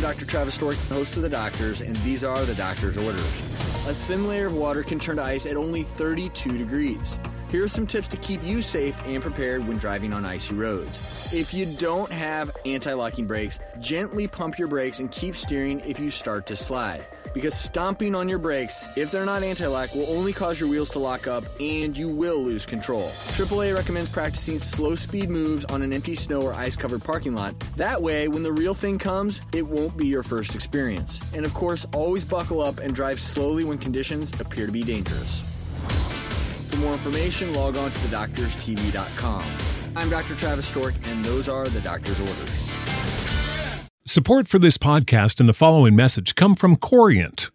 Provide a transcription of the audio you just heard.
I'm Dr. Travis Stork, host of The Doctors, and these are the doctor's orders. A thin layer of water can turn to ice at only 32 degrees. Here are some tips to keep you safe and prepared when driving on icy roads. If you don't have anti locking brakes, gently pump your brakes and keep steering if you start to slide. Because stomping on your brakes, if they're not anti lock, will only cause your wheels to lock up and you will lose control. AAA recommends practicing slow speed moves on an empty snow or ice covered parking lot. That way, when the real thing comes, it won't be your first experience. And of course, always buckle up and drive slowly when conditions appear to be dangerous. More information, log on to thedoctorstv.com. I'm Dr. Travis Stork, and those are the doctor's orders. Support for this podcast and the following message come from Corient.